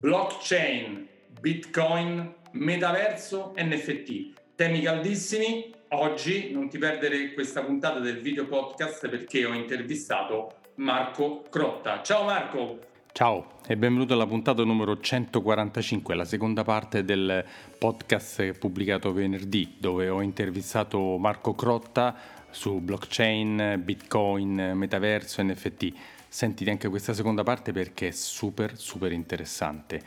blockchain, bitcoin, metaverso, NFT. Temi caldissimi. Oggi non ti perdere questa puntata del video podcast perché ho intervistato Marco Crotta. Ciao Marco! Ciao e benvenuto alla puntata numero 145, la seconda parte del podcast pubblicato venerdì dove ho intervistato Marco Crotta su blockchain, bitcoin, metaverso, NFT sentite anche questa seconda parte perché è super super interessante.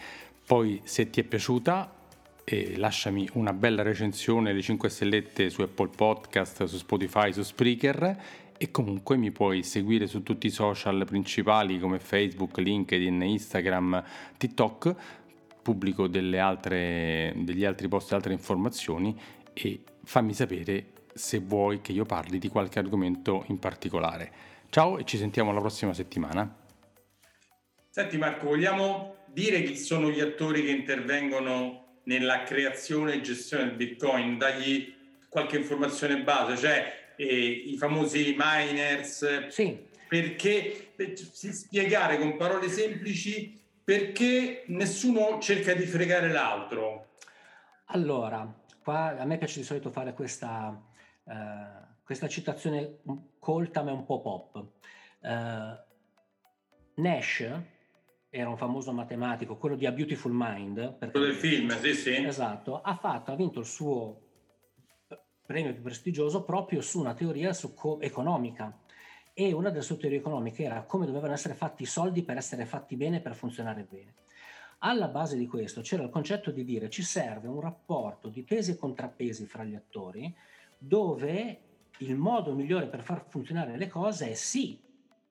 Poi se ti è piaciuta eh, lasciami una bella recensione, le 5 stellette su Apple Podcast, su Spotify, su Spreaker e comunque mi puoi seguire su tutti i social principali come Facebook, LinkedIn, Instagram, TikTok, pubblico altre, degli altri post e altre informazioni e fammi sapere se vuoi che io parli di qualche argomento in particolare. Ciao e ci sentiamo la prossima settimana. Senti Marco, vogliamo dire chi sono gli attori che intervengono nella creazione e gestione del Bitcoin? Dagli qualche informazione base, cioè eh, i famosi miners. Sì. Perché spiegare con parole semplici perché nessuno cerca di fregare l'altro. Allora, qua a me piace di solito fare questa, uh, questa citazione colta ma un po' pop. Uh, Nash era un famoso matematico, quello di A Beautiful Mind. Quello del film, sì, sì. Esatto, ha, fatto, ha vinto il suo premio più prestigioso proprio su una teoria su co- economica. E una delle sue teorie economiche era come dovevano essere fatti i soldi per essere fatti bene, per funzionare bene. Alla base di questo c'era il concetto di dire ci serve un rapporto di pesi e contrappesi fra gli attori dove il modo migliore per far funzionare le cose è sì,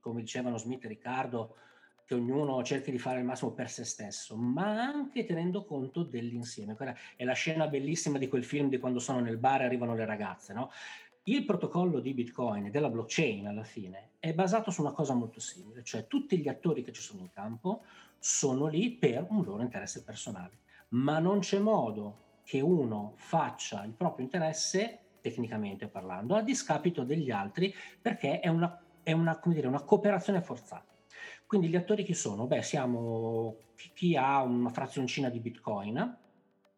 come dicevano Smith e Riccardo, che ognuno cerchi di fare il massimo per se stesso, ma anche tenendo conto dell'insieme. Quella è la scena bellissima di quel film di quando sono nel bar e arrivano le ragazze, no? Il protocollo di Bitcoin e della blockchain alla fine è basato su una cosa molto simile, cioè tutti gli attori che ci sono in campo sono lì per un loro interesse personale, ma non c'è modo che uno faccia il proprio interesse tecnicamente parlando, a discapito degli altri, perché è una, è una, dire, una cooperazione forzata. Quindi gli attori chi sono? Beh, siamo chi ha una frazioncina di Bitcoin,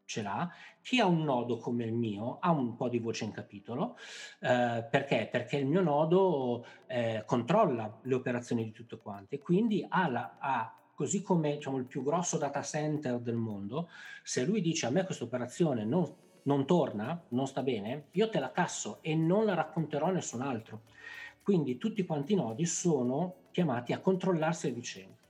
ce l'ha, chi ha un nodo come il mio ha un po' di voce in capitolo, eh, perché? Perché il mio nodo eh, controlla le operazioni di tutte quante, quindi ha, la, ha così come diciamo, il più grosso data center del mondo, se lui dice a me questa operazione non non torna, non sta bene, io te la casso e non la racconterò a nessun altro. Quindi tutti quanti i nodi sono chiamati a controllarsi a vicenda.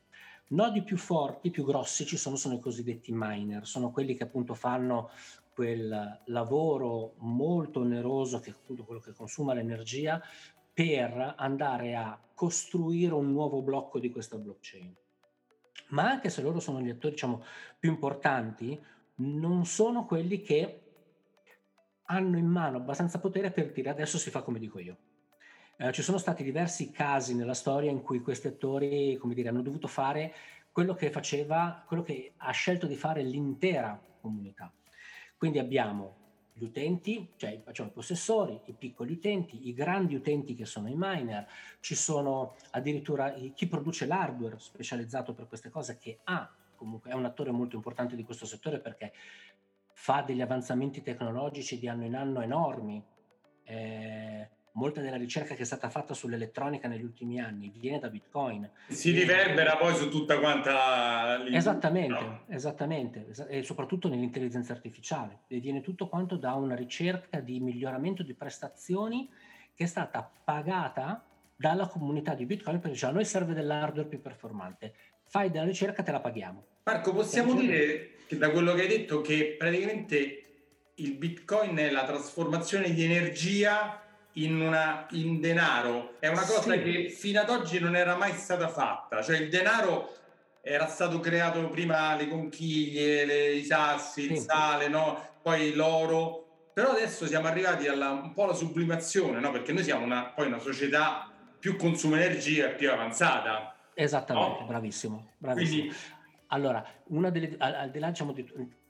Nodi più forti, più grossi ci sono, sono i cosiddetti miner, sono quelli che appunto fanno quel lavoro molto oneroso, che è appunto quello che consuma l'energia, per andare a costruire un nuovo blocco di questa blockchain. Ma anche se loro sono gli attori diciamo, più importanti, non sono quelli che hanno in mano abbastanza potere per dire adesso si fa come dico io. Eh, ci sono stati diversi casi nella storia in cui questi attori, come dire, hanno dovuto fare quello che faceva, quello che ha scelto di fare l'intera comunità. Quindi abbiamo gli utenti, cioè facciamo i possessori, i piccoli utenti, i grandi utenti che sono i miner, ci sono addirittura chi produce l'hardware specializzato per queste cose che ha comunque è un attore molto importante di questo settore perché fa degli avanzamenti tecnologici di anno in anno enormi. Eh, molta della ricerca che è stata fatta sull'elettronica negli ultimi anni viene da Bitcoin. Si riverbera poi su tutta quanta... Esattamente, no. esattamente, e soprattutto nell'intelligenza artificiale. E viene tutto quanto da una ricerca di miglioramento di prestazioni che è stata pagata dalla comunità di Bitcoin perché dice a noi serve dell'hardware più performante, fai della ricerca, te la paghiamo. Marco, possiamo dire che da quello che hai detto che praticamente il Bitcoin è la trasformazione di energia in, una, in denaro, è una cosa sì. che fino ad oggi non era mai stata fatta, cioè il denaro era stato creato prima le conchiglie, le, i sassi, sì. il sale, no? poi l'oro, però adesso siamo arrivati alla, un po' alla sublimazione, no? perché noi siamo una, poi una società più consuma energia e più avanzata. Esattamente, no? bravissimo. bravissimo. Quindi, allora, una delle, al, al di là diciamo, di,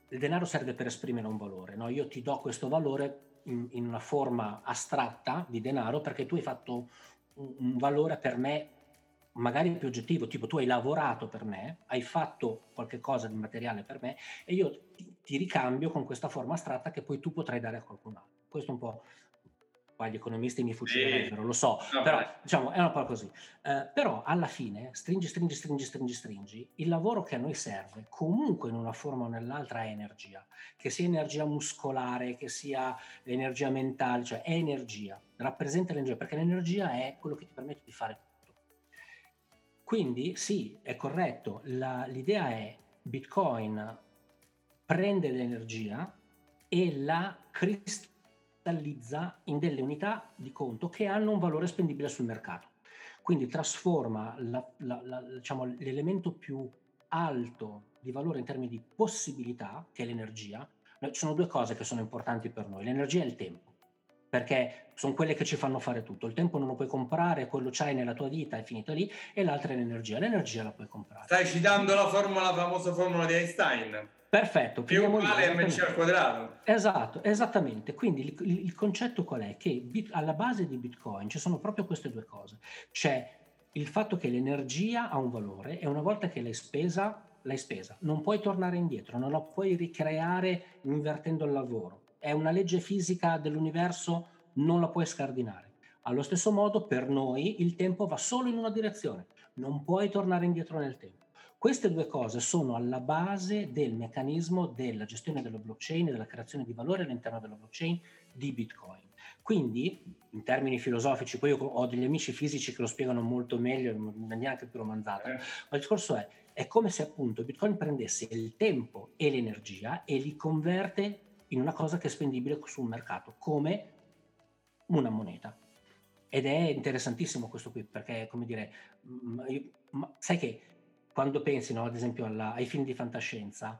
il denaro serve per esprimere un valore, no? io ti do questo valore in, in, una forma astratta di denaro perché tu hai fatto un, un valore per me magari più oggettivo, tipo tu hai lavorato per me, hai fatto qualche cosa di materiale per me e io ti, ti ricambio con questa forma astratta che poi tu potrai dare a qualcun altro. Questo è un po' poi gli economisti mi fucilerebbero, sì. lo so, no, però beh. diciamo è un po' così. Eh, però alla fine, stringi, stringi, stringi, stringi, stringi, il lavoro che a noi serve comunque in una forma o nell'altra è energia, che sia energia muscolare, che sia energia mentale, cioè è energia, rappresenta l'energia, perché l'energia è quello che ti permette di fare tutto. Quindi sì, è corretto, la, l'idea è Bitcoin prende l'energia e la cristallizza cristallizza in delle unità di conto che hanno un valore spendibile sul mercato. Quindi trasforma la, la, la, diciamo, l'elemento più alto di valore in termini di possibilità, che è l'energia. Ci sono due cose che sono importanti per noi, l'energia e il tempo perché sono quelle che ci fanno fare tutto. Il tempo non lo puoi comprare, quello c'hai nella tua vita, è finito lì, e l'altra è l'energia. L'energia la puoi comprare. Stai citando la formula, la famosa formula di Einstein. Perfetto. Più uguale mc al quadrato. Esatto, esattamente. Quindi il, il concetto qual è? Che bit, alla base di Bitcoin ci sono proprio queste due cose. C'è il fatto che l'energia ha un valore e una volta che l'hai spesa, l'hai spesa. Non puoi tornare indietro, non la puoi ricreare invertendo il lavoro. È una legge fisica dell'universo, non la puoi scardinare. Allo stesso modo, per noi il tempo va solo in una direzione, non puoi tornare indietro nel tempo. Queste due cose sono alla base del meccanismo della gestione della blockchain e della creazione di valore all'interno della blockchain di Bitcoin. Quindi, in termini filosofici, poi io ho degli amici fisici che lo spiegano molto meglio, in maniera anche più romanzata, eh. ma il discorso è, è come se appunto Bitcoin prendesse il tempo e l'energia e li converte in una cosa che è spendibile sul mercato, come una moneta. Ed è interessantissimo questo qui, perché, come dire, io, sai che quando pensi, no, ad esempio, alla, ai film di fantascienza,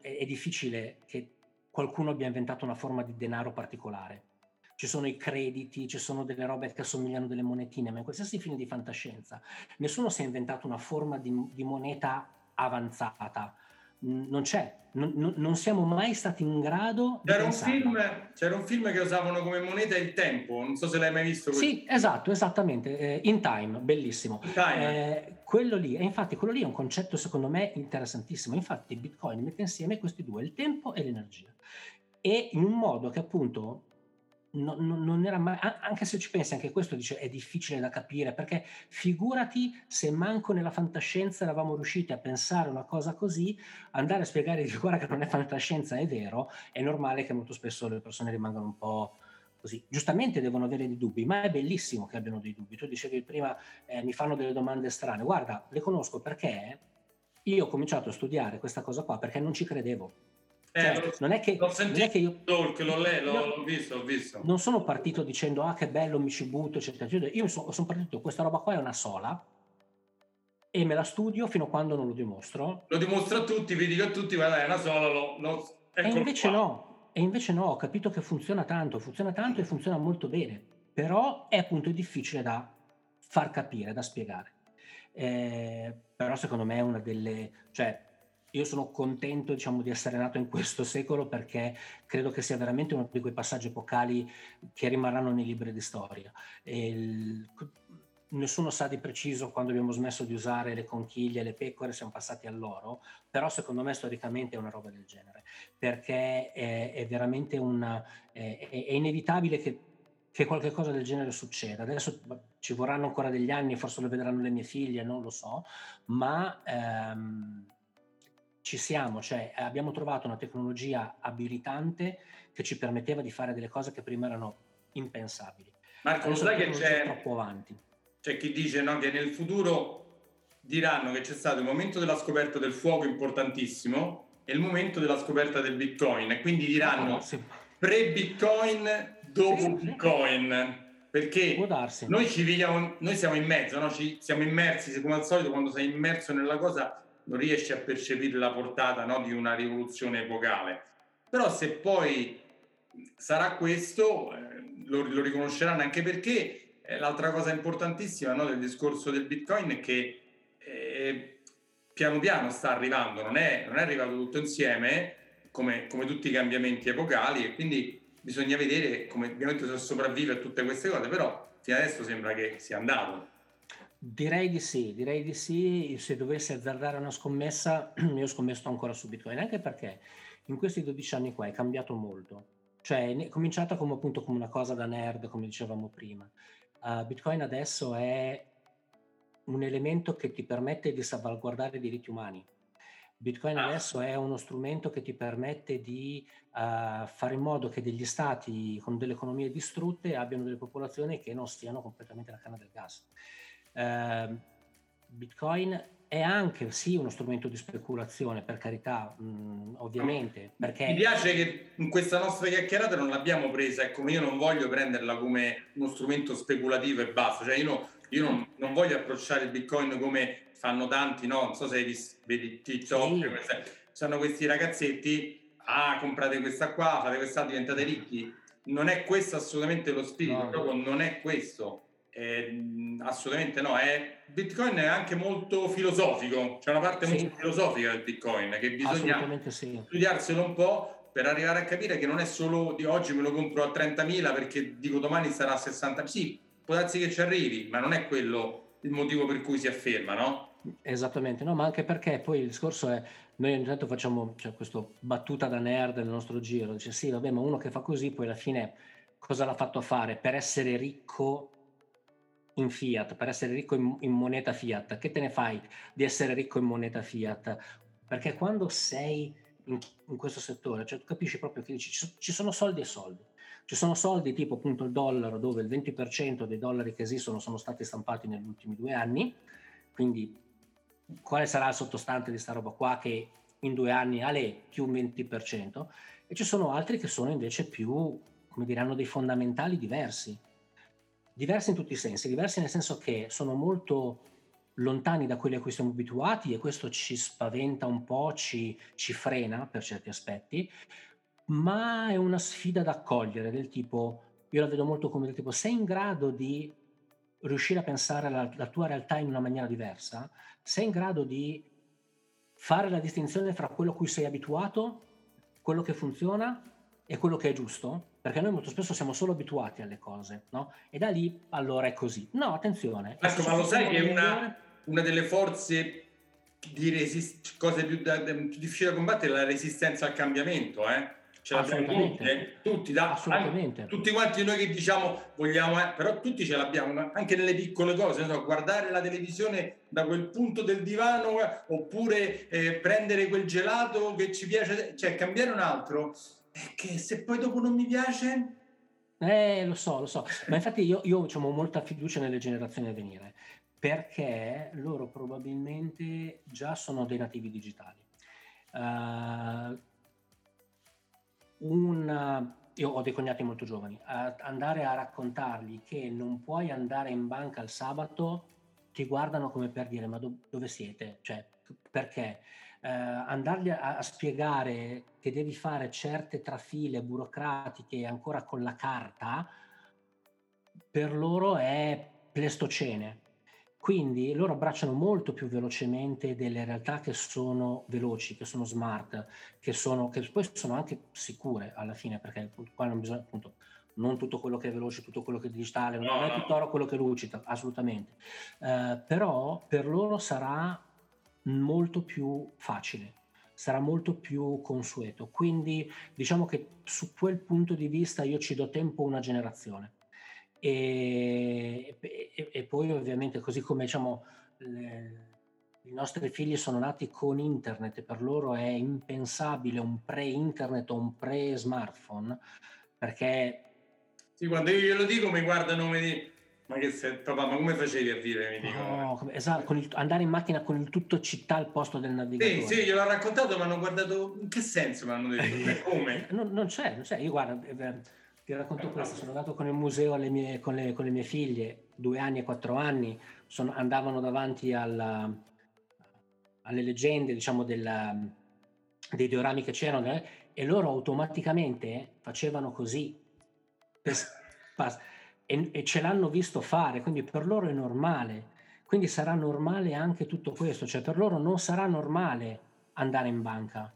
è, è difficile che qualcuno abbia inventato una forma di denaro particolare. Ci sono i crediti, ci sono delle robe che assomigliano delle monetine, ma in qualsiasi film di fantascienza nessuno si è inventato una forma di, di moneta avanzata non c'è, non, non, siamo mai stati in grado c'era un, film, c'era un film che usavano come moneta il tempo, non so se l'hai mai visto. Sì, esatto, esattamente, eh, In Time, bellissimo. In time. Eh, quello lì, e infatti quello lì è un concetto secondo me interessantissimo, infatti Bitcoin mette insieme questi due, il tempo e l'energia, e in un modo che appunto no, no, non era mai, anche se ci pensi, anche questo dice è difficile da capire, perché figurati se manco nella fantascienza eravamo riusciti a pensare una cosa così, andare a spiegare di guarda che non è fantascienza, è vero, è normale che molto spesso le persone rimangano un po' così. Giustamente devono avere dei dubbi, ma è bellissimo che abbiano dei dubbi. Tu dicevi prima eh, mi fanno delle domande strane, guarda, le conosco perché io ho cominciato a studiare questa cosa qua perché non ci credevo cioè, eh, non, è che, l'ho sentito, non è che io, talk, l'ho, le, l'ho, l'ho, visto, l'ho visto. Non sono partito dicendo ah che bello, mi ci butto, eccetera, eccetera. Io sono, sono partito, questa roba qua è una sola e me la studio fino a quando non lo dimostro. Lo dimostro a tutti, vi dico a tutti, guarda, è una sola, lo, lo, e invece qua. no, e invece no, ho capito che funziona tanto, funziona tanto e funziona molto bene, però è appunto difficile da far capire, da spiegare. Eh, però secondo me è una delle, cioè io sono contento diciamo, di essere nato in questo secolo perché credo che sia veramente uno di quei passaggi epocali che rimarranno nei libri di storia. Il, nessuno sa di preciso quando abbiamo smesso di usare le conchiglie, le pecore, siamo passati all'oro, però secondo me storicamente è una roba del genere, perché è, è veramente una... È, è inevitabile che che qualche cosa del genere succeda. Adesso ci vorranno ancora degli anni, forse lo vedranno le mie figlie, non lo so, ma ehm, ci siamo, cioè abbiamo trovato una tecnologia abilitante che ci permetteva di fare delle cose che prima erano impensabili. Marco, lo sai che c'è troppo avanti. C'è chi dice no, che nel futuro diranno che c'è stato il momento della scoperta del fuoco importantissimo e il momento della scoperta del Bitcoin e quindi diranno oh, sì. pre-Bitcoin, dopo sì, Bitcoin. Perché noi ci viviamo, noi siamo in mezzo, no? ci, siamo immersi, come al solito, quando sei immerso nella cosa non riesce a percepire la portata no, di una rivoluzione epocale. Però se poi sarà questo, eh, lo, lo, riconosceranno anche perché eh, l'altra cosa importantissima no, del discorso del Bitcoin è che eh, piano piano sta arrivando, non è, non è arrivato tutto insieme come, come, tutti i cambiamenti epocali e quindi bisogna vedere come ovviamente sopravvive a tutte queste cose, però fino adesso sembra che sia andato. Direi di sì, direi di sì. Se dovessi azzardare una scommessa, io scommesso ancora su Bitcoin, anche perché in questi 12 anni qua è cambiato molto. Cioè, è cominciata come appunto come una cosa da nerd, come dicevamo prima. Uh, Bitcoin adesso è un elemento che ti permette di salvaguardare i diritti umani. Bitcoin ah. adesso è uno strumento che ti permette di uh, fare in modo che degli stati con delle economie distrutte abbiano delle popolazioni che non stiano completamente alla canna del gas. Uh, Bitcoin è anche sì uno strumento di speculazione, per carità, mh, ovviamente. Perché... Mi piace che in questa nostra chiacchierata non l'abbiamo presa, ecco, io non voglio prenderla come uno strumento speculativo e basta, cioè io, no, io non, non, voglio approcciare il Bitcoin come fanno tanti, no? Non so se vedi TikTok, sì. sono questi ragazzetti, ah, comprate questa qua, fate questa, diventate ricchi. Non è questo assolutamente lo spirito, no. proprio non è questo eh, assolutamente no, è, Bitcoin è anche molto filosofico, c'è una parte sì. molto filosofica del Bitcoin che bisogna sì. studiarselo un po' per arrivare a capire che non è solo di oggi me lo compro a 30.000 perché dico domani sarà a 60.000, sì, può darsi che ci arrivi, ma non è quello il motivo per cui si afferma, no? Esattamente, no, ma anche perché poi il discorso è, noi ogni tanto facciamo cioè, questa battuta da nerd nel nostro giro, dice sì, vabbè, ma uno che fa così poi alla fine cosa l'ha fatto a fare? Per essere ricco in fiat, per essere ricco in, in, moneta fiat, che te ne fai di essere ricco in moneta fiat? Perché quando sei in, in questo settore, cioè capisci proprio che dici, ci, ci sono soldi e soldi. Ci sono soldi tipo appunto il dollaro, dove il 20% dei dollari che esistono sono stati stampati negli ultimi due anni, quindi quale sarà il sottostante di sta roba qua che in due anni ha le più un 20%, e ci sono altri che sono invece più, come dire, hanno dei fondamentali diversi diversi in tutti i sensi, diversi nel senso che sono molto lontani da quelli a cui siamo abituati e questo ci spaventa un po', ci, ci frena per certi aspetti, ma è una sfida da accogliere del tipo, io la vedo molto come del tipo, sei in grado di riuscire a pensare alla, tua realtà in una maniera diversa, sei in grado di fare la distinzione fra quello a cui sei abituato, quello che funziona e quello che è giusto, perché noi molto spesso siamo solo abituati alle cose, no? E da lì allora è così. No, attenzione. Ecco, ma lo sai che una, una delle forze di resist- cose più, da, più difficili da combattere è la resistenza al cambiamento, eh? Ce l'abbiamo tutte, tutti, da, Assolutamente. Anche, tutti quanti noi che diciamo vogliamo, eh, però tutti ce l'abbiamo, anche nelle piccole cose, no? guardare la televisione da quel punto del divano oppure eh, prendere quel gelato che ci piace, cioè cambiare un altro che se poi dopo non mi piace... Eh, lo so, lo so, ma infatti io, io ho molta fiducia nelle generazioni a venire, perché loro probabilmente già sono dei nativi digitali. Uh, un, io ho dei cognati molto giovani, uh, andare a raccontargli che non puoi andare in banca il sabato, ti guardano come per dire ma do, dove siete? Cioè, perché? Eh, andargli a, a, spiegare che devi fare certe trafile burocratiche ancora con la carta, per loro è plestocene. Quindi loro abbracciano molto più velocemente delle realtà che sono veloci, che sono smart, che, sono, che poi sono anche sicure alla fine, perché qua non bisogna appunto non tutto quello che è veloce, tutto quello che è digitale, non è tutto oro quello che è lucida, assolutamente. Eh, però per loro sarà molto più facile, sarà molto più consueto. Quindi diciamo che su quel punto di vista io ci do tempo una generazione. E, e, e poi ovviamente così come diciamo le, i nostri figli sono nati con internet e per loro è impensabile un pre-internet o un pre-smartphone perché... Sì, quando io glielo dico mi guardano come di ma che sei, papà, ma come facevi a vivere? Mi dicono. No, esatto, il, andare in macchina con il tutto città al posto del navigatore. Sì, sì, gliel'ho raccontato, ma hanno guardato. In che senso mi hanno detto? Come? non, non, c'è, non c'è. Io guarda, eh, ti racconto questo: sono andato con il museo mie, con, le, con, le, mie figlie, due anni e quattro anni, sono, andavano davanti alla, alle leggende, diciamo, della, dei diorami che c'erano, eh, e loro automaticamente facevano così. Per, e, e ce l'hanno visto fare, quindi per loro è normale. Quindi sarà normale anche tutto questo, cioè per loro non sarà normale andare in banca,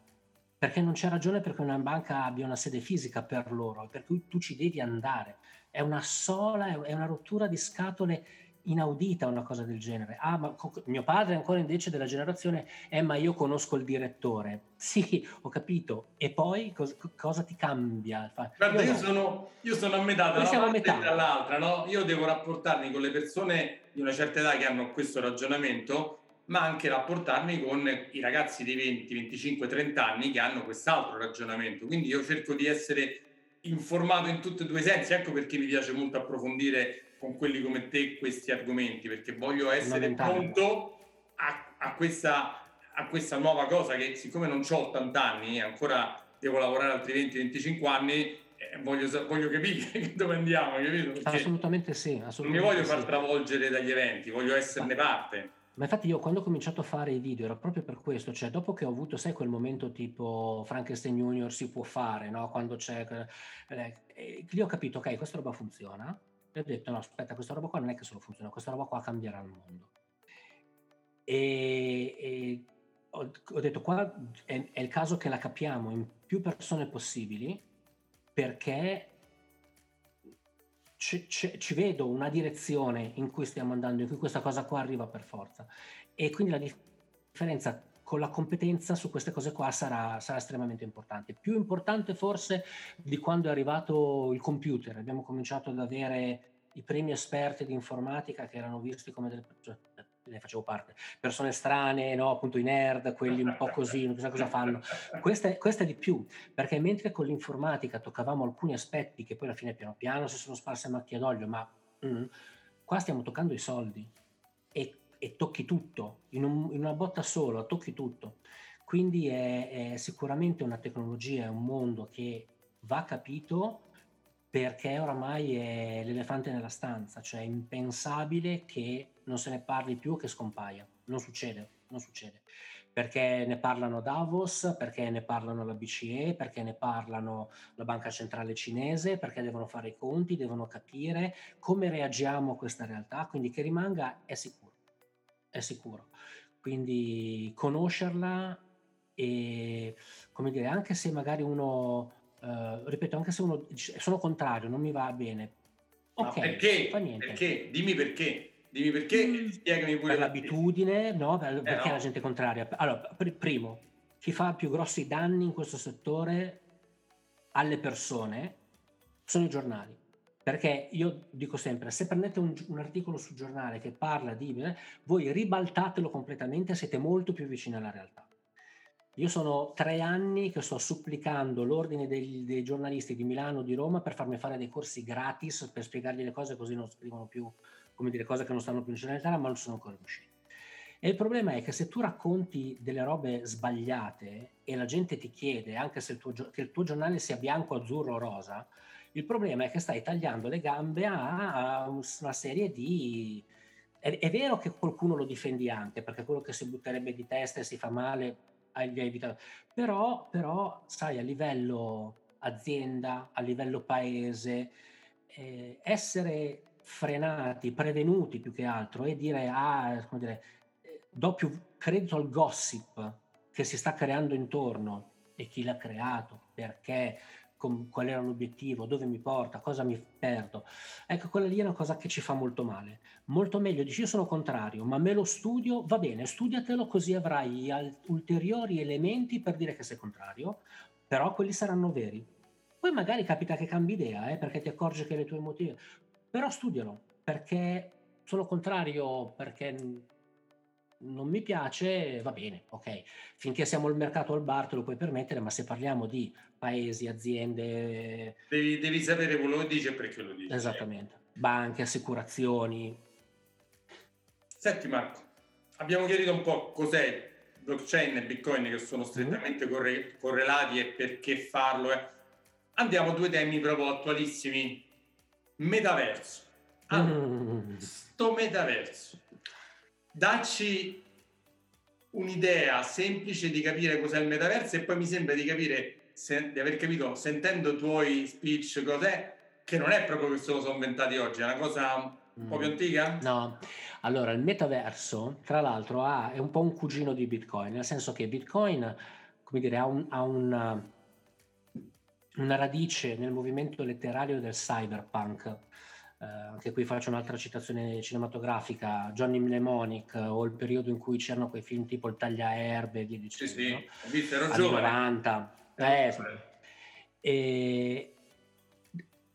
perché non c'è ragione perché una banca abbia una sede fisica per loro, per cui tu ci devi andare. È una sola, è una rottura di scatole inaudita una cosa del genere. Ah, ma mio padre è ancora invece della generazione, eh, ma io conosco il direttore. Sì, ho capito. E poi cos- cosa ti cambia? Guarda, io, io, no. sono, io, sono, a metà da una e dall'altra, no? Io devo rapportarmi con le persone di una certa età che hanno questo ragionamento, ma anche rapportarmi con i ragazzi di 20, 25, 30 anni che hanno quest'altro ragionamento. Quindi io cerco di essere informato in tutti e due i sensi, ecco perché mi piace molto approfondire con quelli come te questi argomenti, perché voglio essere pronto a, a, questa, a, questa, nuova cosa che siccome non ho 80 anni e ancora devo lavorare altri 20-25 anni, eh, voglio, voglio, capire dove andiamo, capito? Perché assolutamente sì. Assolutamente non mi voglio sì. far travolgere dagli eventi, voglio esserne ma, parte. Ma infatti io quando ho cominciato a fare i video era proprio per questo, cioè dopo che ho avuto, sai, quel momento tipo Frankenstein Junior si può fare, no? Quando c'è... Eh, eh, lì ho capito, ok, questa roba funziona, e ho detto no aspetta questa roba qua non è che solo funziona questa roba qua cambierà il mondo. E, e ho, ho, detto qua è, è, il caso che la capiamo in più persone possibili perché ci, ci, ci vedo una direzione in cui stiamo andando in cui questa cosa qua arriva per forza. E quindi la differenza con la competenza su queste cose qua sarà, sarà, estremamente importante. Più importante forse di quando è arrivato il computer. Abbiamo cominciato ad avere i primi esperti di informatica che erano visti come delle ne facevo parte, persone strane, no? appunto i nerd, quelli un po' così, non so cosa fanno. Questa, questa è di più, perché mentre con l'informatica toccavamo alcuni aspetti che poi alla fine piano piano si sono sparse a macchia d'olio, ma mm, qua stiamo toccando i soldi e tocchi tutto, in, un, in, una botta sola tocchi tutto. Quindi è, è sicuramente una tecnologia, è un mondo che va capito perché oramai è l'elefante nella stanza, cioè è impensabile che non se ne parli più, che scompaia. Non succede, non succede. Perché ne parlano Davos, perché ne parlano la BCE, perché ne parlano la Banca Centrale Cinese, perché devono fare i conti, devono capire come reagiamo a questa realtà, quindi che rimanga è sicuro è sicuro. Quindi conoscerla e, come dire, anche se magari uno, eh, ripeto, anche se uno dice sono contrario, non mi va bene. Ok, perché? Fa niente. Perché? Dimmi perché. Dimmi perché mm. spiegami pure. Per l'abitudine, no? Per, eh perché no. la gente è contraria? Allora, per, primo, chi fa più grossi danni in questo settore alle persone sono i giornali. Perché io dico sempre, se prendete un, un articolo sul giornale che parla di... Eh, voi ribaltatelo completamente e siete molto più vicini alla realtà. Io sono tre anni che sto supplicando l'ordine dei, dei, giornalisti di Milano o di Roma per farmi fare dei corsi gratis per spiegargli le cose così non scrivono più, come dire, cose che non stanno più in giornalità, ma non sono ancora riusciti. E il problema è che se tu racconti delle robe sbagliate e la gente ti chiede, anche se il tuo, che il tuo giornale sia bianco, azzurro o rosa, il problema è che stai tagliando le gambe a una serie di... È, è vero che qualcuno lo difendi anche, perché quello che si butterebbe di testa e si fa male gli hai evitato. Però, però, sai, a livello azienda, a livello paese, eh, essere frenati, prevenuti più che altro e dire, ah, come dire, do più credito al gossip che si sta creando intorno e chi l'ha creato, perché com- qual era l'obiettivo, dove mi porta, cosa mi perdo. Ecco, quella lì è una cosa che ci fa molto male. Molto meglio dici io sono contrario, ma me lo studio, va bene, studiatelo così avrai al- ulteriori elementi per dire che sei contrario, però quelli saranno veri. Poi magari capita che cambi idea, eh, perché ti accorgi che le tue motive, però studialo, perché sono contrario, perché non mi piace, va bene, ok. Finché siamo al mercato al bar te lo puoi permettere, ma se parliamo di paesi, aziende... Devi, devi sapere quello che dice e perché lo dice. Esattamente. Banche, assicurazioni. Senti Marco, abbiamo chiarito un po' cos'è blockchain e bitcoin che sono strettamente mm-hmm. corre- correlati e perché farlo. Eh. Andiamo a due temi proprio attualissimi. Metaverso. Allora, mm. sto metaverso dacci un'idea semplice di capire cos'è il metaverso e poi mi sembra di capire, se, di aver capito sentendo i tuoi speech cos'è, che non è proprio che se lo sono inventati oggi, è una cosa un po' più mm. antica? No, allora il metaverso, tra l'altro, ha, è un po' un cugino di Bitcoin, nel senso che Bitcoin, come dire, ha, un, ha una, una radice nel movimento letterario del cyberpunk, eh, anche qui faccio un'altra citazione cinematografica, Johnny Mnemonic o il periodo in cui c'erano quei film tipo il tagliaerbe e via dicendo. Sì, sì, ho visto, ero giovane. 90. Eh, sì. E,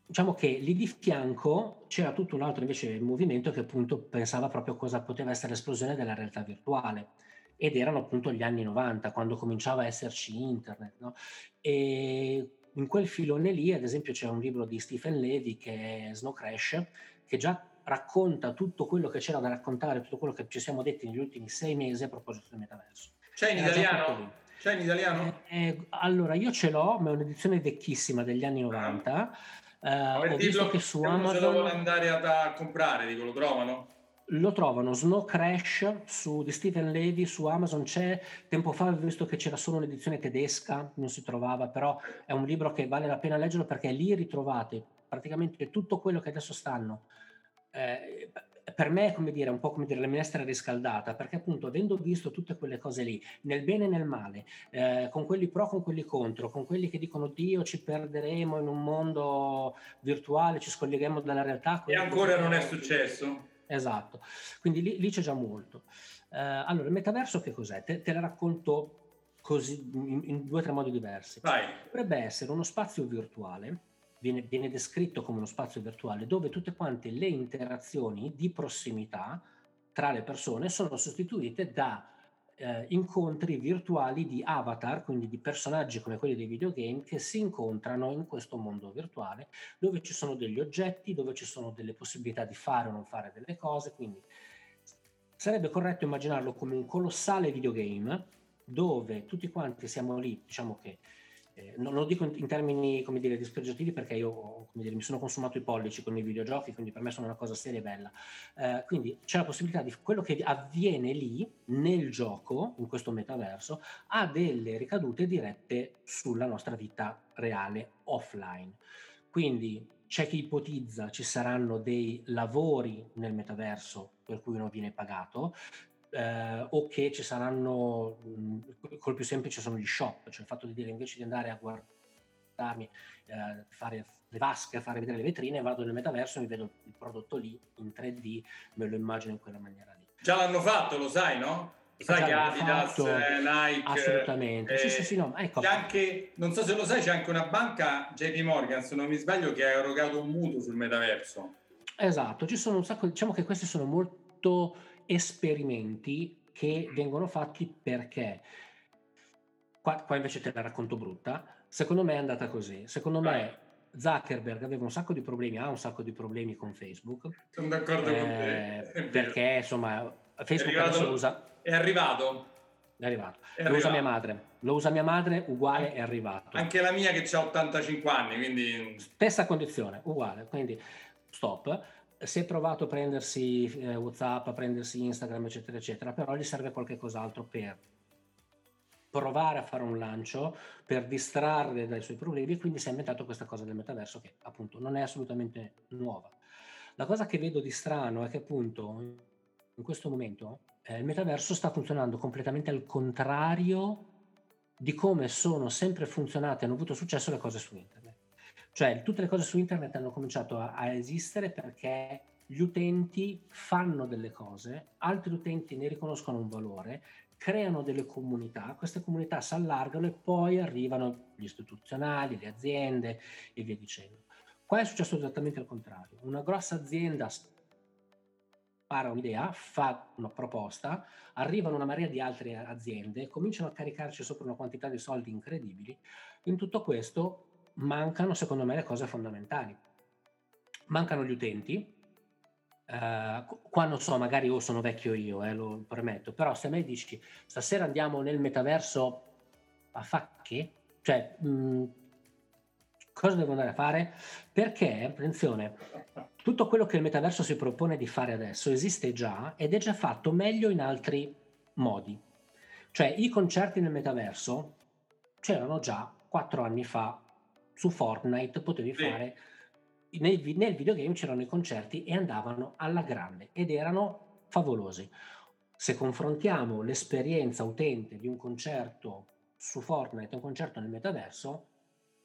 diciamo che lì di fianco c'era tutto un altro invece movimento che appunto pensava proprio a cosa poteva essere l'esplosione della realtà virtuale ed erano appunto gli anni 90 quando cominciava a esserci internet no? e in quel filone lì ad esempio c'è un libro di Stephen Levy che è Snow Crash che già racconta tutto quello che c'era da raccontare tutto quello che ci siamo detti negli ultimi sei mesi a proposito del metaverso c'è in Era italiano? c'è in italiano? Eh, eh, allora, io ce l'ho, ma è un'edizione vecchissima degli anni 90. Eh, Per ho visto che su uno se lo vuole Amazon andare ad- a comprare, dico, lo trovano? Lo trovano. Snow Crash su, di Stephen Levy su Amazon c'è. Tempo fa avevo visto che c'era solo un'edizione tedesca, non si trovava, però è un libro che vale la pena leggerlo perché lì ritrovate praticamente tutto quello che adesso stanno. Eh, per me è come dire, un po' come dire la minestra riscaldata, perché appunto avendo visto tutte quelle cose lì, nel bene e nel male, eh, con quelli pro, con quelli contro, con quelli che dicono Dio ci perderemo in un mondo virtuale, ci scolleghiamo dalla realtà. E ancora non è successo? Esatto, quindi lì, lì c'è già molto. Eh, allora, il metaverso che cos'è? Te, te la racconto così in, in due o tre modi diversi. Vai. Dovrebbe essere uno spazio virtuale, viene, viene descritto come uno spazio virtuale dove tutte quante le interazioni di prossimità tra le persone sono sostituite da eh, incontri virtuali di avatar, quindi di personaggi come quelli dei videogame che si incontrano in questo mondo virtuale dove ci sono degli oggetti, dove ci sono delle possibilità di fare o non fare delle cose, quindi sarebbe corretto immaginarlo come un colossale videogame dove tutti quanti siamo lì, diciamo che eh, non lo dico in, in termini come dire dispregiativi perché io dire, mi sono consumato i pollici con i videogiochi, quindi per me sono una cosa seria e bella. Eh, quindi c'è la possibilità di quello che avviene lì nel gioco, in questo metaverso, ha delle ricadute dirette sulla nostra vita reale offline. Quindi c'è chi ipotizza ci saranno dei lavori nel metaverso per cui uno viene pagato, eh, o che ci saranno, mh, col più semplice sono gli shop, cioè il fatto di dire invece di andare a guardarmi, eh, fare le vasche, fare vedere le vetrine, vado nel metaverso e mi vedo il prodotto lì in 3D, me lo immagino in quella maniera lì. Già l'hanno fatto, lo sai, no? Sai che Adidas, fatto, eh, Nike... assolutamente. Sì, sì, sì, no, ecco. anche, non so se lo sai, c'è anche una banca, JP Morgan, se non mi sbaglio, che ha erogato un mutuo sul metaverso. Esatto, ci sono un sacco, diciamo che questi sono molto esperimenti che vengono fatti perché qua, qua invece te la racconto brutta, secondo me è andata così, secondo me Zuckerberg aveva un sacco di problemi, ha un sacco di problemi con Facebook, Sono d'accordo con eh, te. È vero. perché insomma Facebook arrivato- adesso lo usa, È arrivato. è arrivato, È lo usa arrivato. mia madre, lo usa mia madre, uguale è arrivato. Anche la mia che ha 85 anni, quindi... Stessa condizione, uguale, quindi stop. Si è provato a prendersi eh, WhatsApp, a prendersi Instagram, eccetera, eccetera, però gli serve qualche cos'altro per provare a fare un lancio, per distrarre dai suoi problemi, e quindi si è inventato questa cosa del metaverso che appunto non è assolutamente nuova. La cosa che vedo di strano è che appunto in questo momento eh, il metaverso sta funzionando completamente al contrario di come sono sempre funzionate e hanno avuto successo le cose su internet. Cioè, tutte le cose su internet hanno cominciato a, a esistere perché gli utenti fanno delle cose, altri utenti ne riconoscono un valore, creano delle comunità, queste comunità si allargano e poi arrivano gli istituzionali, le aziende e via dicendo. Qua è successo esattamente il contrario. Una grossa azienda spara un'idea, fa una proposta, arrivano una marea di altre aziende, cominciano a caricarci sopra una quantità di soldi incredibili. In tutto questo mancano, secondo me, le cose fondamentali. Mancano gli utenti. Eh, qua non so, magari oh, sono vecchio io, eh, lo permetto, però se me dici stasera andiamo nel metaverso a fa che? Cioè, mh, cosa devo andare a fare? Perché, attenzione, tutto quello che il metaverso si propone di fare adesso esiste già ed è già fatto meglio in altri modi. Cioè, i concerti nel metaverso c'erano già quattro anni fa su Fortnite, potevi Sì. fare nel, nel videogame c'erano i concerti e andavano alla grande ed erano favolosi. Se confrontiamo l'esperienza utente di un concerto su Fortnite e un concerto nel metaverso,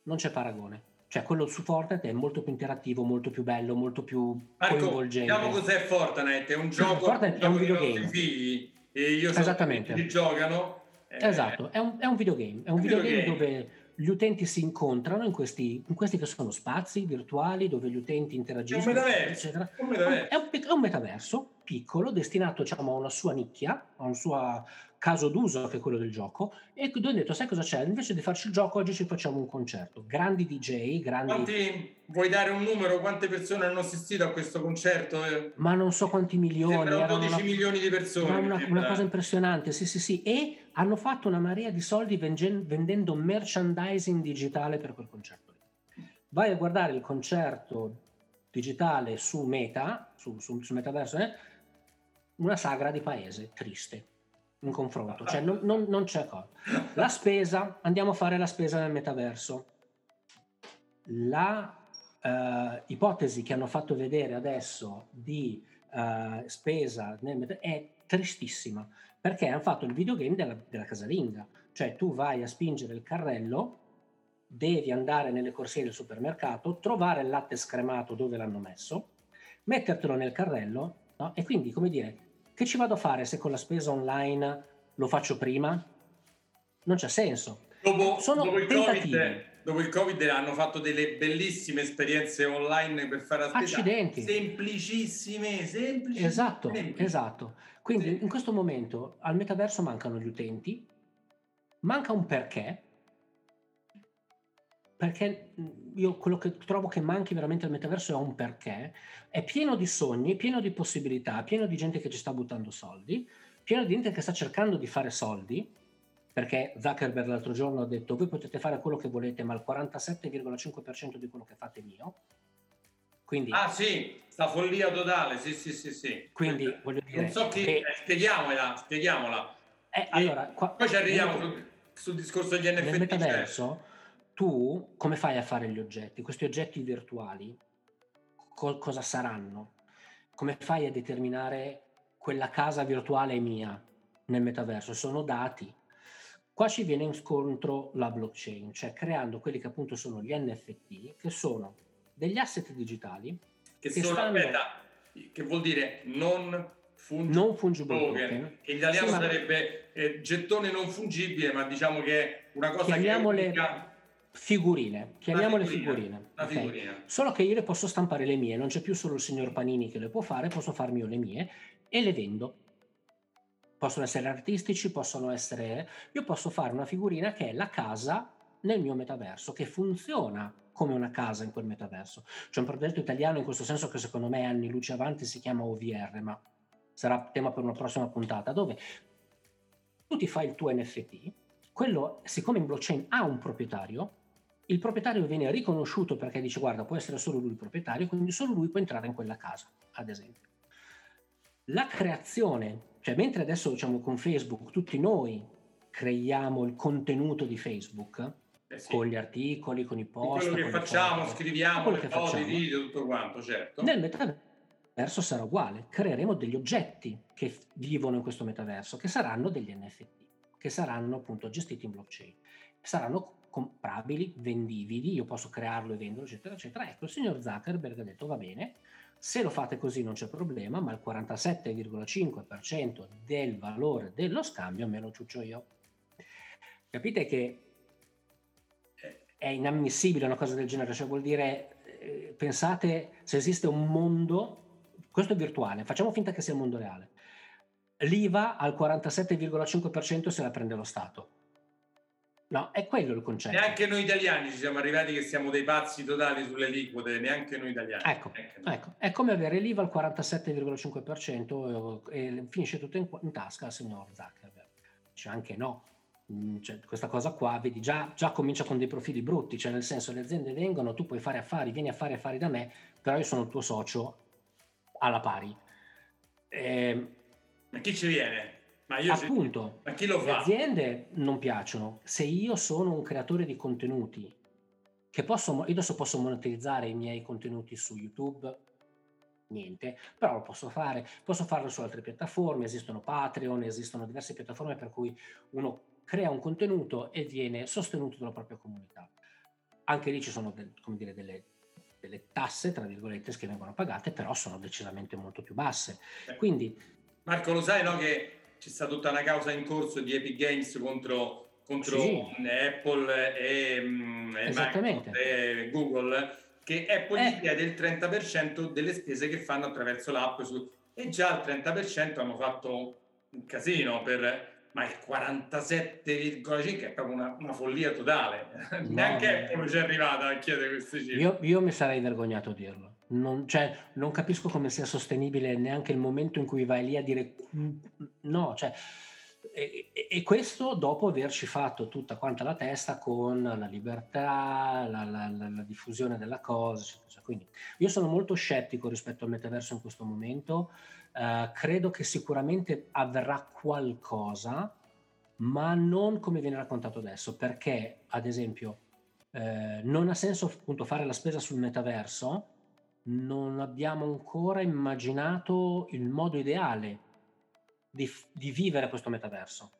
non c'è paragone. Cioè quello su Fortnite è molto più interattivo, molto più bello, molto più Marco, coinvolgente. Diciamo cos'è Fortnite, è un gioco, Fortnite è un videogame. figli e io so Esattamente. che giocano. eh, esatto, è un, è un, videogame, è un, un videogame, videogame dove gli utenti si incontrano in questi, in questi, che sono spazi virtuali dove gli utenti interagiscono. È un metaverso. È un, metaverso. È, un, è un metaverso piccolo, destinato diciamo, a una sua nicchia, a un suo caso d'uso che è quello del gioco, e dove ho detto, sai cosa c'è? Invece di farci il gioco, oggi ci facciamo un concerto. Grandi DJ, grandi... Quanti, vuoi dare un numero? Quante persone hanno assistito a questo concerto? Ma non so quanti milioni. Erano 12 una, milioni di persone. Una, una, cosa impressionante, sì sì sì. E hanno fatto una marea di soldi vendendo merchandising digitale per quel concerto. Vai a guardare il concerto digitale su Meta, su, su, su Metaverso, eh? una sagra di paese, triste in confronto, cioè non, non, non, c'è cosa. La spesa, andiamo a fare la spesa nel metaverso. La uh, ipotesi che hanno fatto vedere adesso di uh, spesa nel metaverso è tristissima, perché hanno fatto il videogame della, della casalinga, cioè tu vai a spingere il carrello, devi andare nelle corsie del supermercato, trovare il latte scremato dove l'hanno messo, mettertelo nel carrello, no? e quindi, come dire, che ci vado a fare se con la spesa online lo faccio prima? Non c'è senso. Dopo, Sono dopo il, COVID, dopo il Covid hanno fatto delle bellissime esperienze online per fare la spesa. Accidenti. Semplicissime, semplici. Esatto, semplici. esatto. Quindi in questo momento al metaverso mancano gli utenti, manca un perché, perché io quello che trovo che manchi veramente al metaverso è un perché, è pieno di sogni, pieno di possibilità, pieno di gente che ci sta buttando soldi, pieno di gente che sta cercando di fare soldi, perché Zuckerberg l'altro giorno ha detto voi potete fare quello che volete, ma il 47,5% di quello che fate è mio. Quindi, ah sì, sta follia totale, sì sì sì sì. Quindi voglio dire... Non so chi... Che, eh, spieghiamola, spieghiamola. Eh, allora, qua, poi ci arriviamo sul, sul discorso degli NFT. Nel metaverso tu come fai a fare gli oggetti? Questi oggetti virtuali co- cosa saranno? Come fai a determinare quella casa virtuale mia nel metaverso? Sono dati. Qua ci viene incontro la blockchain, cioè creando quelli che appunto sono gli NFT, che sono degli asset digitali che, che sono, aspetta, che vuol dire non fungible, non fungible token, token. che in italiano sì, sarebbe eh, gettone non fungibile, ma diciamo che è una cosa che è unica Figurine, chiamiamole figurine. figurina. Okay. Solo che io le posso stampare le mie, non c'è più solo il signor Panini che le può fare, posso farmi io le mie e le vendo. Possono essere artistici, possono essere... Io posso fare una figurina che è la casa nel mio metaverso, che funziona come una casa in quel metaverso. C'è un progetto italiano in questo senso che secondo me è anni luce avanti, si chiama OVR, ma sarà tema per una prossima puntata, dove tu ti fai il tuo NFT, quello, siccome in blockchain ha un proprietario, il proprietario viene riconosciuto perché dice guarda può essere solo lui il proprietario, quindi solo lui può entrare in quella casa, ad esempio. La creazione, cioè mentre adesso diciamo con Facebook tutti noi creiamo il contenuto di Facebook, eh sì. con gli articoli, con i post. Con quello che facciamo, foto, scriviamo, le foto, i video, tutto quanto, certo. Nel metaverso sarà uguale, creeremo degli oggetti che vivono in questo metaverso, che saranno degli NFT, che saranno appunto gestiti in blockchain. Saranno comprabili, vendibili, io posso crearlo e venderlo, eccetera, eccetera. Ecco, il signor Zuckerberg ha detto va bene, se lo fate così non c'è problema, ma il 47,5% del valore dello scambio me lo ciuccio io. Capite che è inammissibile una cosa del genere, cioè vuol dire, eh, pensate se esiste un mondo, questo è virtuale, facciamo finta che sia il mondo reale, l'IVA al 47,5% se la prende lo Stato No, è quello il concetto. Neanche noi italiani ci siamo arrivati che siamo dei pazzi totali sulle liquide, neanche noi italiani. Ecco, noi. ecco. è come avere l'IVA al 47,5% e, e finisce tutto in, in, tasca al signor Zuckerberg. C'è anche no. Mm, cioè, questa cosa qua, vedi, già, già, comincia con dei profili brutti, cioè nel senso le aziende vengono, tu puoi fare affari, vieni a fare affari da me, però io sono il tuo socio alla pari. E, ehm, Ma chi ci viene? Ma io Appunto, ma chi lo fa? Le aziende non piacciono. Se io sono un creatore di contenuti, che posso, io adesso posso monetizzare i miei contenuti su YouTube, niente, però lo posso fare, posso farlo su altre piattaforme, esistono Patreon, esistono diverse piattaforme per cui uno crea un contenuto e viene sostenuto dalla propria comunità. anche lì ci sono del, dire, delle, delle, tasse, tra virgolette, che vengono pagate, però sono decisamente molto più basse. Quindi, Marco, lo sai no, che c'è stata tutta una causa in corso di Epic Games contro, contro sì. Apple e, e, e, Google, che Apple eh. chiede il 30% delle spese che fanno attraverso l'app su, e già il 30% hanno fatto un casino per ma il 47,5 è proprio una, una follia totale. No, Neanche Apple ci è arrivata a chiedere queste cifre. Io, io mi sarei vergognato a dirlo. Non, cioè, non, capisco come sia sostenibile neanche il momento in cui vai lì a dire no, cioè, e, e, questo dopo averci fatto tutta quanta la testa con la libertà, la, la, la, la diffusione della cosa. Quindi io sono molto scettico rispetto al metaverso in questo momento Uh, credo che sicuramente avverrà qualcosa, ma non come viene raccontato adesso, perché ad esempio eh, non ha senso appunto fare la spesa sul metaverso, non abbiamo ancora immaginato il modo ideale di, di vivere questo metaverso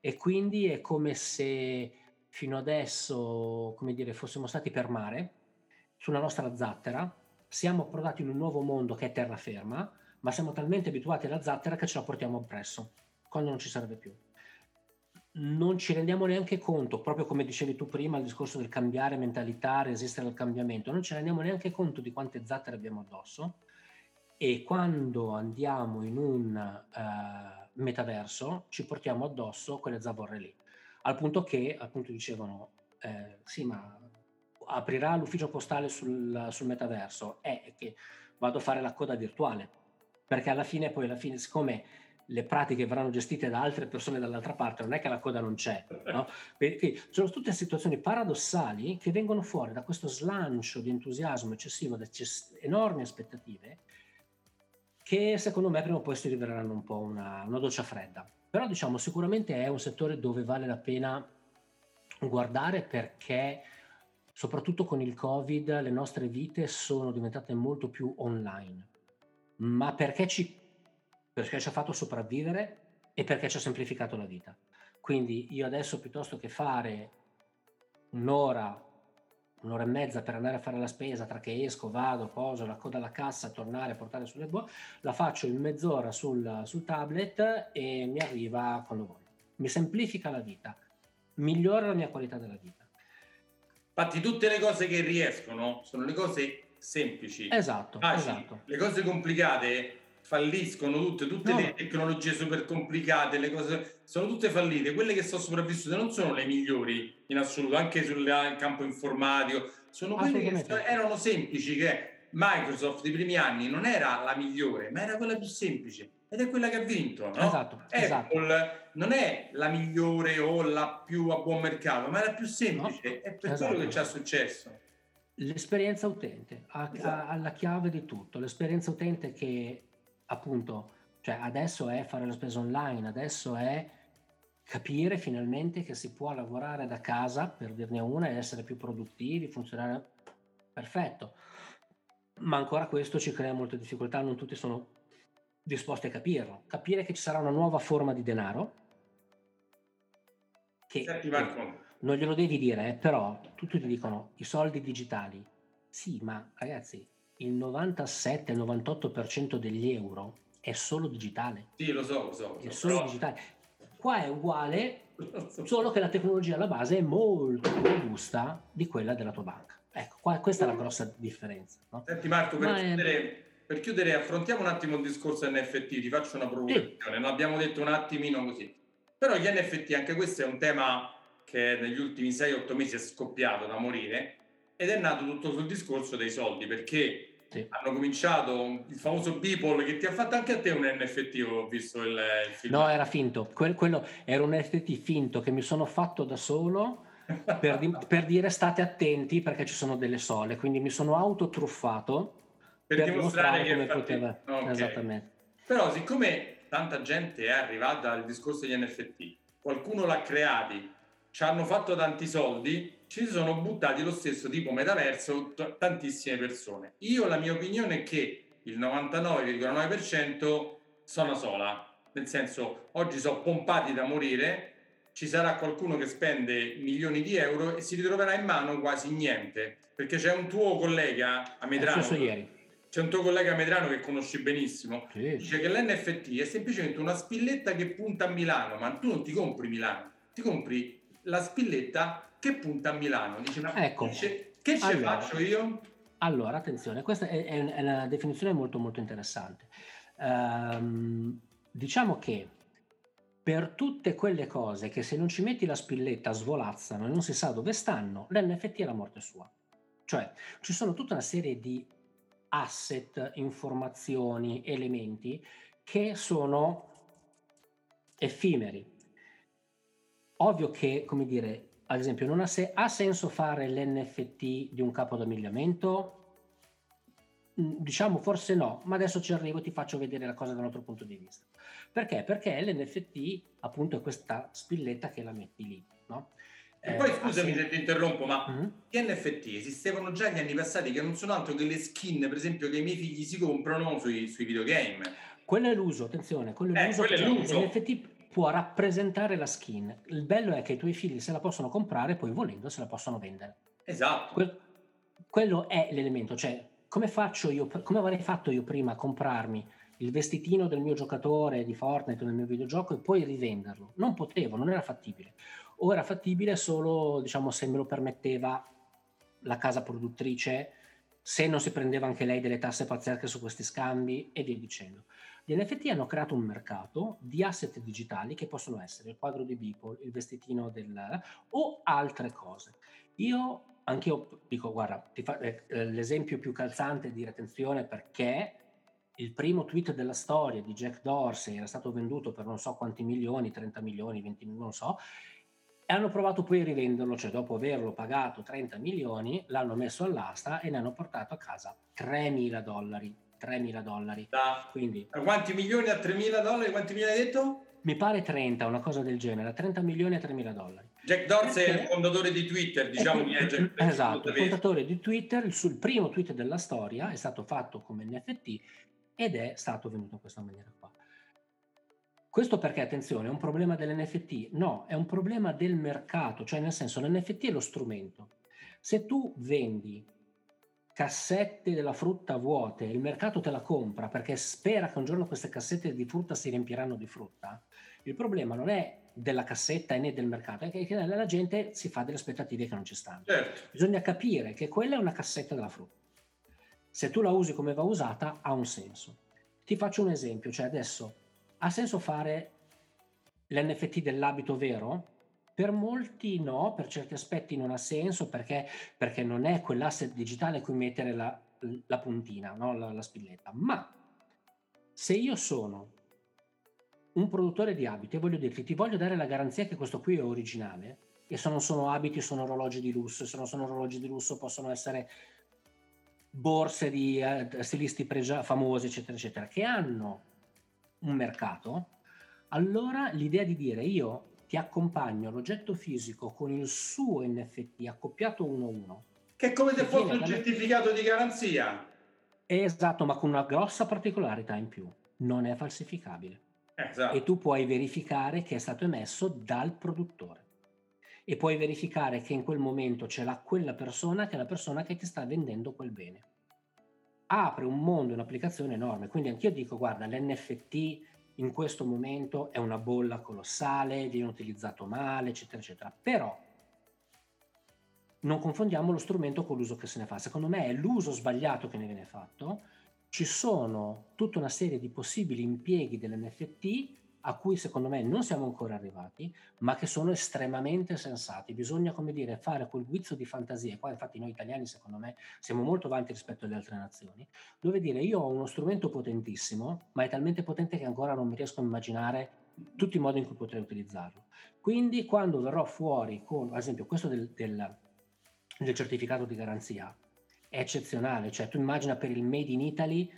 e quindi è come se fino adesso, come dire, fossimo stati per mare sulla nostra zattera, siamo approdati in un nuovo mondo che è terraferma, ma siamo talmente abituati alla zattera che ce la portiamo appresso, quando non ci serve più. Non ci rendiamo neanche conto, proprio come dicevi tu prima, il discorso del cambiare mentalità, resistere al cambiamento, non ci rendiamo neanche conto di quante zattere abbiamo addosso e quando andiamo in un uh, metaverso ci portiamo addosso quelle zavorre lì. Al punto che, appunto, dicevano, eh, sì, ma aprirà l'ufficio postale sul, sul metaverso, è che vado a fare la coda virtuale perché alla fine poi alla fine siccome le pratiche verranno gestite da altre persone dall'altra parte, non è che la coda non c'è, no? Perché sono tutte situazioni paradossali che vengono fuori da questo slancio di entusiasmo eccessivo, da enormi aspettative, che secondo me prima o poi si riveleranno un po' una, una doccia fredda. Però diciamo sicuramente è un settore dove vale la pena guardare perché soprattutto con il Covid le nostre vite sono diventate molto più online ma perché ci, perché ci ha fatto sopravvivere e perché ci ha semplificato la vita. Quindi io adesso piuttosto che fare un'ora, un'ora e mezza per andare a fare la spesa tra che esco, vado, poso la coda alla cassa, tornare a portare sulle boh, la faccio in mezz'ora sul, sul tablet e mi arriva quando voglio. Mi semplifica la vita, migliora la mia qualità della vita. Infatti tutte le cose che riescono sono le cose semplici, esatto, facili. esatto. Le cose complicate falliscono tutte, tutte no. le tecnologie super complicate, le cose sono tutte fallite. Quelle che sono sopravvissute non sono le migliori in assoluto, anche sul campo informatico, sono quelle che erano semplici, che Microsoft i primi anni non era la migliore, ma era quella più semplice ed è quella che ha vinto. No? Esatto, esatto. Apple esatto. non è la migliore o la più a buon mercato, ma è la più semplice, no? è per esatto. quello che ci è successo. L'esperienza utente, ha, esatto. alla chiave di tutto. L'esperienza utente che appunto, cioè adesso è fare la spesa online, adesso è capire finalmente che si può lavorare da casa, per dirne una, e essere più produttivi, funzionare perfetto. Ma ancora questo ci crea molte difficoltà, non tutti sono disposti a capirlo. Capire che ci sarà una nuova forma di denaro. Che, Senti Marco, non glielo devi dire, eh, però tutti ti dicono i soldi digitali. Sì, ma ragazzi, il 97-98% degli euro è solo digitale. Sì, lo so, lo so. È solo però... digitale. Qua è uguale, solo che la tecnologia alla base è molto più robusta di quella della tua banca. Ecco, qua, questa è la grossa differenza. No? Senti Marco, per chiudere, è... per chiudere, affrontiamo un attimo il discorso NFT, ti faccio una provocazione, sì. non abbiamo detto un attimino così. Però gli NFT, anche questo è un tema che negli ultimi 6-8 mesi è scoppiato da morire ed è nato tutto sul discorso dei soldi perché sì. hanno cominciato il famoso Beeple che ti ha fatto anche a te un NFT ho visto il, il film. No era finto. Que- quello era un NFT finto che mi sono fatto da solo per, di- per, dire state attenti perché ci sono delle sole. Quindi mi sono autotruffato per, per dimostrare, dimostrare come poteva. okay. esattamente. Però siccome tanta gente è arrivata al discorso degli NFT qualcuno l'ha creati ci hanno fatto tanti soldi, ci sono buttati lo stesso tipo metaverso t- tantissime persone. Io la mia opinione è che il 99,9% sono sola, nel senso oggi sono pompati da morire, ci sarà qualcuno che spende milioni di euro e si ritroverà in mano quasi niente, perché c'è un tuo collega a Medrano, c'è un tuo collega a Medrano che conosci benissimo, sì. dice che l'NFT è semplicemente una spilletta che punta a Milano, ma tu non ti compri Milano, ti compri la spilletta che punta a Milano. Dice, ma ecco. che ce allora, faccio io? Allora, attenzione, questa è, è, una definizione molto molto interessante. Um, diciamo che per tutte quelle cose che se non ci metti la spilletta svolazzano e non si sa dove stanno, l'NFT è la morte sua. Cioè, ci sono tutta una serie di asset, informazioni, elementi che sono effimeri. Ovvio che, come dire, ad esempio, non ha, se- ha senso fare l'NFT di un capo d'abbigliamento? Mm, diciamo forse no, ma adesso ci arrivo e ti faccio vedere la cosa da un altro punto di vista. Perché? Perché l'NFT appunto è questa spilletta che la metti lì, no? E poi eh, scusami se ti interrompo, ma mm-hmm. gli NFT esistevano già negli anni passati che non sono altro che le skin, per esempio, che i miei figli si comprano sui, sui videogame. Quello è l'uso, attenzione, quello è eh, l'uso. Quello è l'uso. L'NFT può rappresentare la skin. Il bello è che i tuoi figli se la possono comprare e poi volendo se la possono vendere. Esatto. Que- quello è l'elemento, cioè come faccio io, come avrei fatto io prima a comprarmi il vestitino del mio giocatore di Fortnite o del mio videogioco e poi rivenderlo. Non potevo, non era fattibile. O era fattibile solo, diciamo, se me lo permetteva la casa produttrice, se non si prendeva anche lei delle tasse pazzesche su questi scambi e via dicendo. Gli NFT hanno creato un mercato di asset digitali che possono essere il quadro di Beeple, il vestitino del... o altre cose. Io anch'io dico, guarda, ti fa, eh, l'esempio più calzante di retenzione perché il primo tweet della storia di Jack Dorsey era stato venduto per non so quanti milioni, 30 milioni, 20 milioni, non so, e hanno provato poi a rivenderlo, cioè dopo averlo pagato 30 milioni, l'hanno messo all'asta e ne hanno portato a casa 3 mila dollari. 3 mila dollari. Da, Quindi, quanti milioni a 3 mila dollari? Quanti milioni hai detto? Mi pare 30, una cosa del genere, 30 milioni a 3 mila dollari. Jack Dorsey è il fondatore di Twitter, diciamo che è Jack, Esatto, il fondatore di Twitter, il, sul primo tweet della storia è stato fatto come NFT ed è stato venduto in questa maniera qua. Questo perché, attenzione, è un problema dell'NFT? No, è un problema del mercato, cioè nel senso l'NFT è lo strumento. Se tu vendi cassette della frutta vuote, il mercato te la compra perché spera che un giorno queste cassette di frutta si riempiranno di frutta, il problema non è della cassetta e né del mercato, è che la gente si fa delle aspettative che non ci stanno. Certo. Bisogna capire che quella è una cassetta della frutta se tu la usi come va usata, ha un senso. Ti faccio un esempio, cioè adesso ha senso fare l'NFT dell'abito vero? Per molti no, per certi aspetti non ha senso perché, perché non è quell'asset digitale a cui mettere la, la puntina, no? la, la spilletta. Ma se io sono un produttore di abiti e voglio dirti, ti voglio dare la garanzia che questo qui è originale, e se non sono abiti sono orologi di lusso, se non sono orologi di lusso possono essere borse di eh, stilisti pregia- famosi, eccetera, eccetera, che hanno un mercato, allora l'idea di dire io ti accompagno l'oggetto fisico con il suo NFT accoppiato uno a uno. Che è come se fosse un certificato di garanzia. Esatto, ma con una grossa particolarità in più. Non è falsificabile. Esatto. E tu puoi verificare che è stato emesso dal produttore e puoi verificare che in quel momento ce l'ha quella persona che è la persona che ti sta vendendo quel bene. Apre un mondo, un'applicazione enorme. Quindi anch'io dico, guarda, l'NFT in questo momento è una bolla colossale, viene utilizzato male, eccetera, eccetera. Però non confondiamo lo strumento con l'uso che se ne fa. Secondo me è l'uso sbagliato che ne viene fatto. Ci sono tutta una serie di possibili impieghi dell'NFT a cui secondo me non siamo ancora arrivati, ma che sono estremamente sensati. Bisogna, come dire, fare quel guizzo di fantasia. Qua, infatti, noi italiani, secondo me, siamo molto avanti rispetto alle altre nazioni, dove dire io ho uno strumento potentissimo, ma è talmente potente che ancora non mi riesco a immaginare tutti i modi in cui potrei utilizzarlo. Quindi, quando verrò fuori con, ad esempio, questo del, del, del certificato di garanzia, è eccezionale. Cioè, tu immagina per il Made in Italy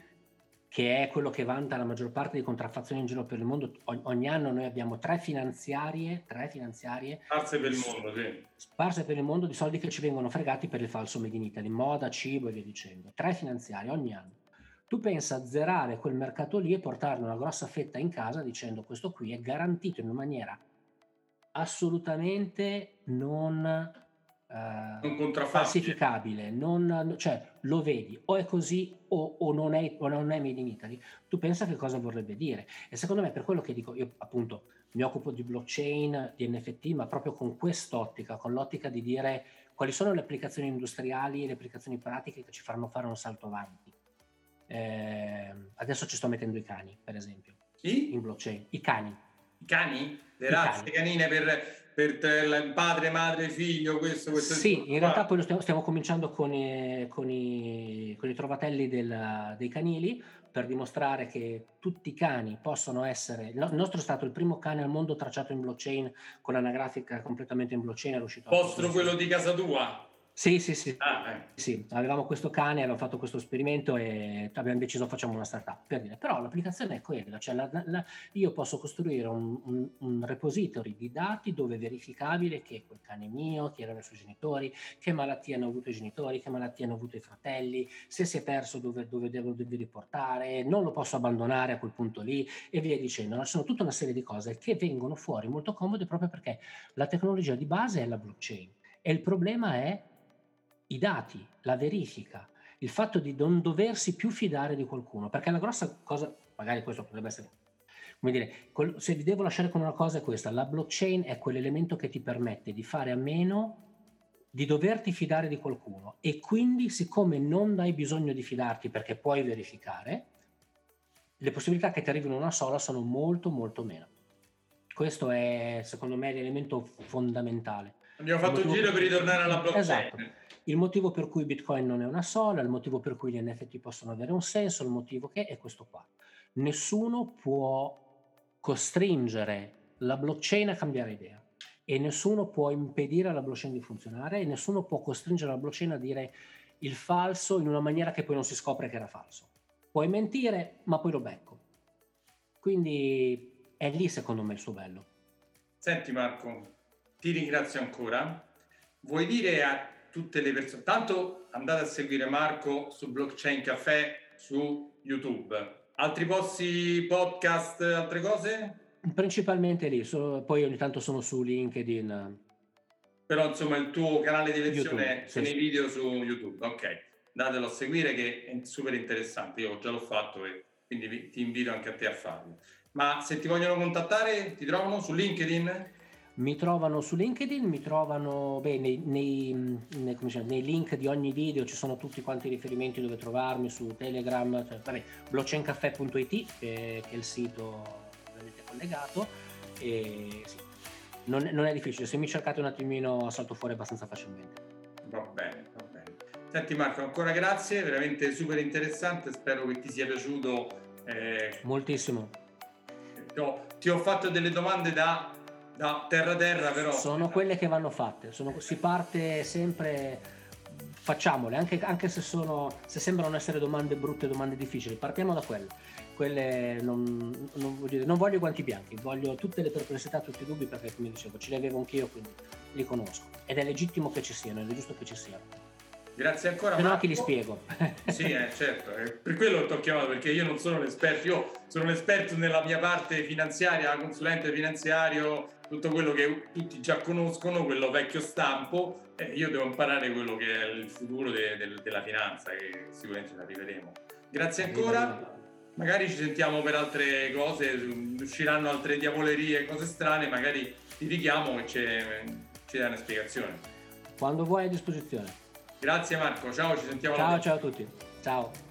che è quello che vanta la maggior parte di contraffazioni in giro per il mondo. O- ogni anno noi abbiamo tre finanziarie, tre finanziarie sparse per il mondo, sì. sparse per il mondo di soldi che ci vengono fregati per il falso Made in Italy, moda, cibo e via dicendo. Tre finanziarie ogni anno. Tu pensa a zerare quel mercato lì e portarne una grossa fetta in casa dicendo questo qui è garantito in una maniera assolutamente non, eh, non falsificabile, non, cioè lo vedi o è così o, o, non è, o non è made in Italy, tu pensa che cosa vorrebbe dire. E secondo me per quello che dico, io appunto mi occupo di blockchain, di NFT, ma proprio con quest'ottica, con l'ottica di dire quali sono le applicazioni industriali e le applicazioni pratiche che ci faranno fare un salto avanti. Eh, adesso ci sto mettendo i cani, per esempio. Chi? In blockchain. I cani. I cani? Le I razze cani. canine per, per padre, madre, figlio, questo, questo. Sì, in realtà poi stiamo, stiamo cominciando con i, con i, con i trovatelli del, dei canili, per dimostrare che tutti i cani possono essere. Il nostro è stato il primo cane al mondo tracciato in blockchain con anagrafica completamente in blockchain. È riuscito Vostro quello di casa tua? Sì, sì, sì. Ah, eh. sì. Avevamo questo cane, avevamo fatto questo esperimento e abbiamo deciso facciamo una startup. Per dire. Però l'applicazione è quella, cioè la, la, io posso costruire un, un, un, repository di dati dove è verificabile che quel cane è mio, chi erano i suoi genitori, che malattie hanno avuto i genitori, che malattie hanno avuto i fratelli, se si è perso dove, dove devo, devo riportare, non lo posso abbandonare a quel punto lì e via dicendo. Ci sono tutta una serie di cose che vengono fuori molto comode proprio perché la tecnologia di base è la blockchain. E il problema è i dati, la verifica, il fatto di non doversi più fidare di qualcuno, perché la grossa cosa, magari questo potrebbe essere, come dire, se vi devo lasciare con una cosa è questa, la blockchain è quell'elemento che ti permette di fare a meno di doverti fidare di qualcuno e quindi siccome non hai bisogno di fidarti perché puoi verificare, le possibilità che ti arrivino una sola sono molto molto meno. Questo è secondo me l'elemento fondamentale. Abbiamo fatto un giro per ritornare alla blockchain. Esatto il motivo per cui Bitcoin non è una sola, il motivo per cui gli NFT possono avere un senso, il motivo che è questo qua. Nessuno può costringere la blockchain a cambiare idea e nessuno può impedire alla blockchain di funzionare e nessuno può costringere la blockchain a dire il falso in una maniera che poi non si scopre che era falso. Puoi mentire, ma poi lo becco. Quindi è lì secondo me il suo bello. Senti Marco, ti ringrazio ancora. Vuoi dire a tutte le persone. Tanto andate a seguire Marco su Blockchain Café su YouTube. Altri posti, podcast, altre cose? Principalmente lì, so, poi ogni tanto sono su LinkedIn. Però insomma il tuo canale di lezione sono i video su YouTube, ok. Datelo a seguire che è super interessante, io già l'ho fatto e quindi ti invito anche a te a farlo. Ma se ti vogliono contattare, ti trovano su LinkedIn? Mi trovano su LinkedIn, mi trovano beh, nei, nei, nei, nei, link di ogni video, ci sono tutti quanti i riferimenti dove trovarmi su Telegram, cioè, vabbè, blockchaincaffè.it che, che, è il sito ovviamente collegato. E sì, non, non, è difficile, se mi cercate un attimino salto fuori abbastanza facilmente. Va bene, va bene. Senti Marco, ancora grazie, veramente super interessante, spero che ti sia piaciuto. Eh, Moltissimo. Ti ho, ti ho fatto delle domande da No, terra terra però. Sono quelle che vanno fatte, sono, si parte sempre, facciamole, anche, anche se, sono, se sembrano essere domande brutte, domande difficili, partiamo da quelle. Quelle non, non, voglio, non voglio i guanti bianchi, voglio tutte le perplessità, tutti i dubbi perché come dicevo ce li avevo anch'io, quindi li conosco. Ed è legittimo che ci siano, ed è giusto che ci siano. Grazie ancora. Se no ti li spiego. sì, eh, certo, eh, per quello ti ho chiamato perché io non sono l'esperto, io sono l'esperto nella mia parte finanziaria, consulente finanziario, tutto quello che tutti già conoscono, quello vecchio stampo, eh, io devo imparare quello che è il futuro de, de, della finanza e sicuramente ci arriveremo. Grazie ancora, magari ci sentiamo per altre cose, usciranno altre diavolerie, cose strane, magari ti richiamo e ci dai una spiegazione. Quando vuoi a disposizione. Grazie Marco, ciao, ci sentiamo. Ciao, ciao a tutti. Ciao.